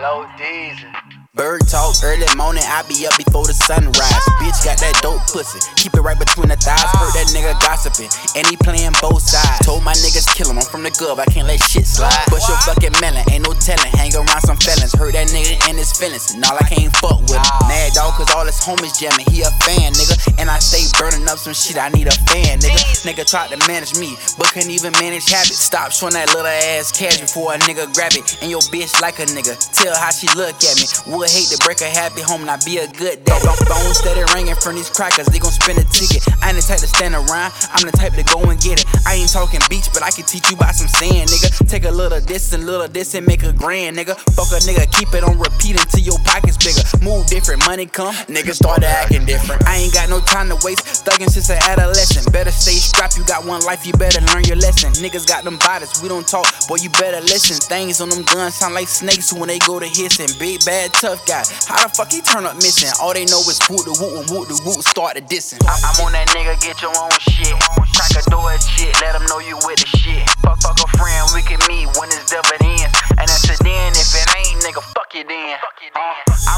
Loc Deezy. Bird talk early morning, I be up before the sunrise. Bitch got that dope pussy, keep it right between the thighs. Heard that nigga gossiping, and he playing both sides. Told my niggas kill him, I'm from the gov, I can't let shit slide. Bust your fucking melon, ain't no telling. Around some felons, heard that nigga in his feelings, and all I can't fuck with him. Ah. Mad dog, cause all his homies jamming, he a fan, nigga. And I stay burning up some shit, I need a fan, nigga. Nigga tried to manage me, but couldn't even manage habits. Stop showing that little ass cash before a nigga grab it. And your bitch like a nigga, tell how she look at me. Would hate to break a happy home, and not be a good dad. Don't phone steady ringing from these crackers, they gon' spend a ticket. I ain't the type to stand around, I'm the type to go and get it. I ain't talking beach, but I can teach you about some sand, nigga. Take a little this and little this and make a grand, nigga. Fuck a nigga, keep it on repeat until your pockets bigger. Move different, money come, niggas started acting different. I ain't got no time to waste, thuggin' since an adolescent. Better stay strapped, you got one life, you better learn your lesson. Niggas got them bodies, we don't talk, boy, you better listen. Things on them guns sound like snakes when they go to hissing. Big bad tough guy, how the fuck he turn up missing? All they know is whoop the whoop and whoop the whoop start to dissing. I'm on that nigga, get your own shit. Crack a door and shit, let them know you with the shit. Uh,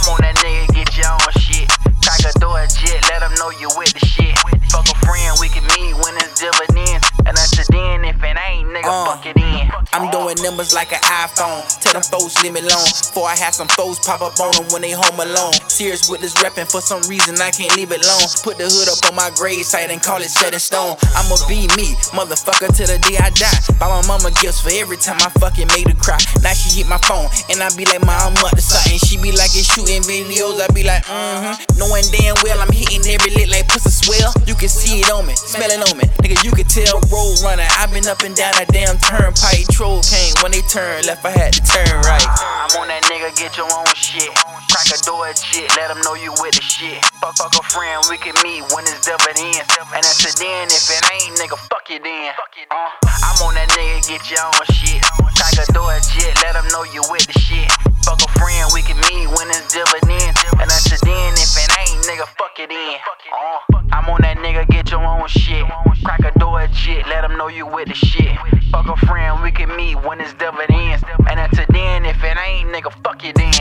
numbers like an iPhone. Tell them folks leave me alone. Before I have some foes pop up on them when they home alone. Serious with this rapping for some reason I can't leave it alone. Put the hood up on my grave site and call it set in stone. I'ma be me, motherfucker, till the day I die. Buy my mama gifts for every time I fucking made her cry. Now she hit my phone and I be like, Mom, I'm up to something. She be like, it's shooting videos. I be like, mm hmm. Knowing damn well I'm hitting every lit like pussy swell. You can see it on me, smell it on me. Nigga, you can tell road runner. i been up and down that damn turnpike. Troll came when they turn left, I had to turn right. I'm on that nigga, get your own shit. Crack a door and shit, let them know you with the shit. Fuck, fuck a friend, we can meet when it's dividends. And that's a then, if it ain't, nigga, fuck it then. Uh, I'm on that nigga, get your own shit. Crack a door and shit, let them know you with the shit. Fuck a friend, we can meet when it's dividends. And that's a then, if it ain't, nigga, fuck it in. Uh, I'm on that nigga, get your own shit. Crack a shit, let them know you with the shit. Fuck a friend, we can meet when it's ends. And a then, if it ain't, nigga, fuck it in.